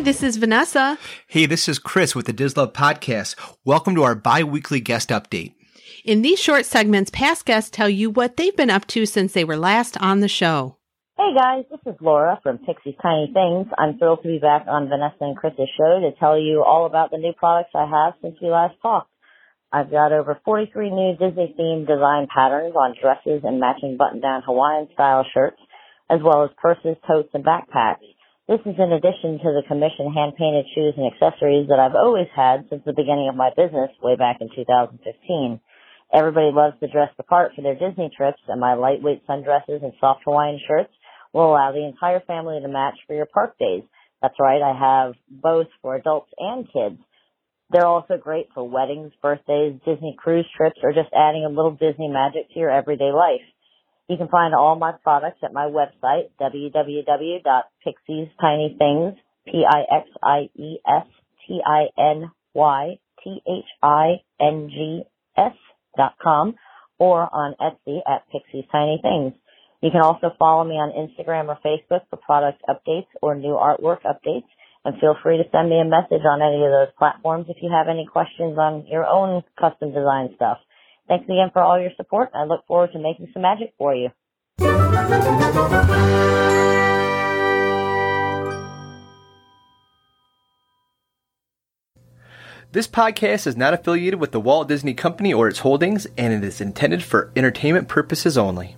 this is Vanessa. Hey, this is Kris with the Dislove Podcast. Welcome to our bi weekly guest update. In these short segments, past guests tell you what they've been up to since they were last on the show. Hey guys, this is Laura from Pixie's Tiny Things. I'm thrilled to be back on Vanessa and Kris's show to tell you all about the new products I have since we last talked. I've got over 43 new Disney themed design patterns on dresses and matching button down Hawaiian style shirts, as well as purses, totes, and backpacks. This is in addition to the commissioned hand painted shoes and accessories that I've always had since the beginning of my business way back in 2015. Everybody loves to dress the part for their Disney trips and my lightweight sundresses and soft Hawaiian shirts will allow the entire family to match for your park days. That's right, I have both for adults and kids. They're also great for weddings, birthdays, Disney cruise trips, or just adding a little Disney magic to your everyday life. You can find all my products at my website, www.pixiestinythings, P-I-X-I-E-S-T-I-N-Y-T-H-I-N-G-S dot com, or on Etsy at Pixie's Tiny Things. You can also follow me on Instagram or Facebook for product updates or new artwork updates. And feel free to send me a message on any of those platforms if you have any questions on your own custom design stuff. Thanks again for all your support. I look forward to making some magic for you. This podcast is not affiliated with the Walt Disney Company or its holdings, and it is intended for entertainment purposes only.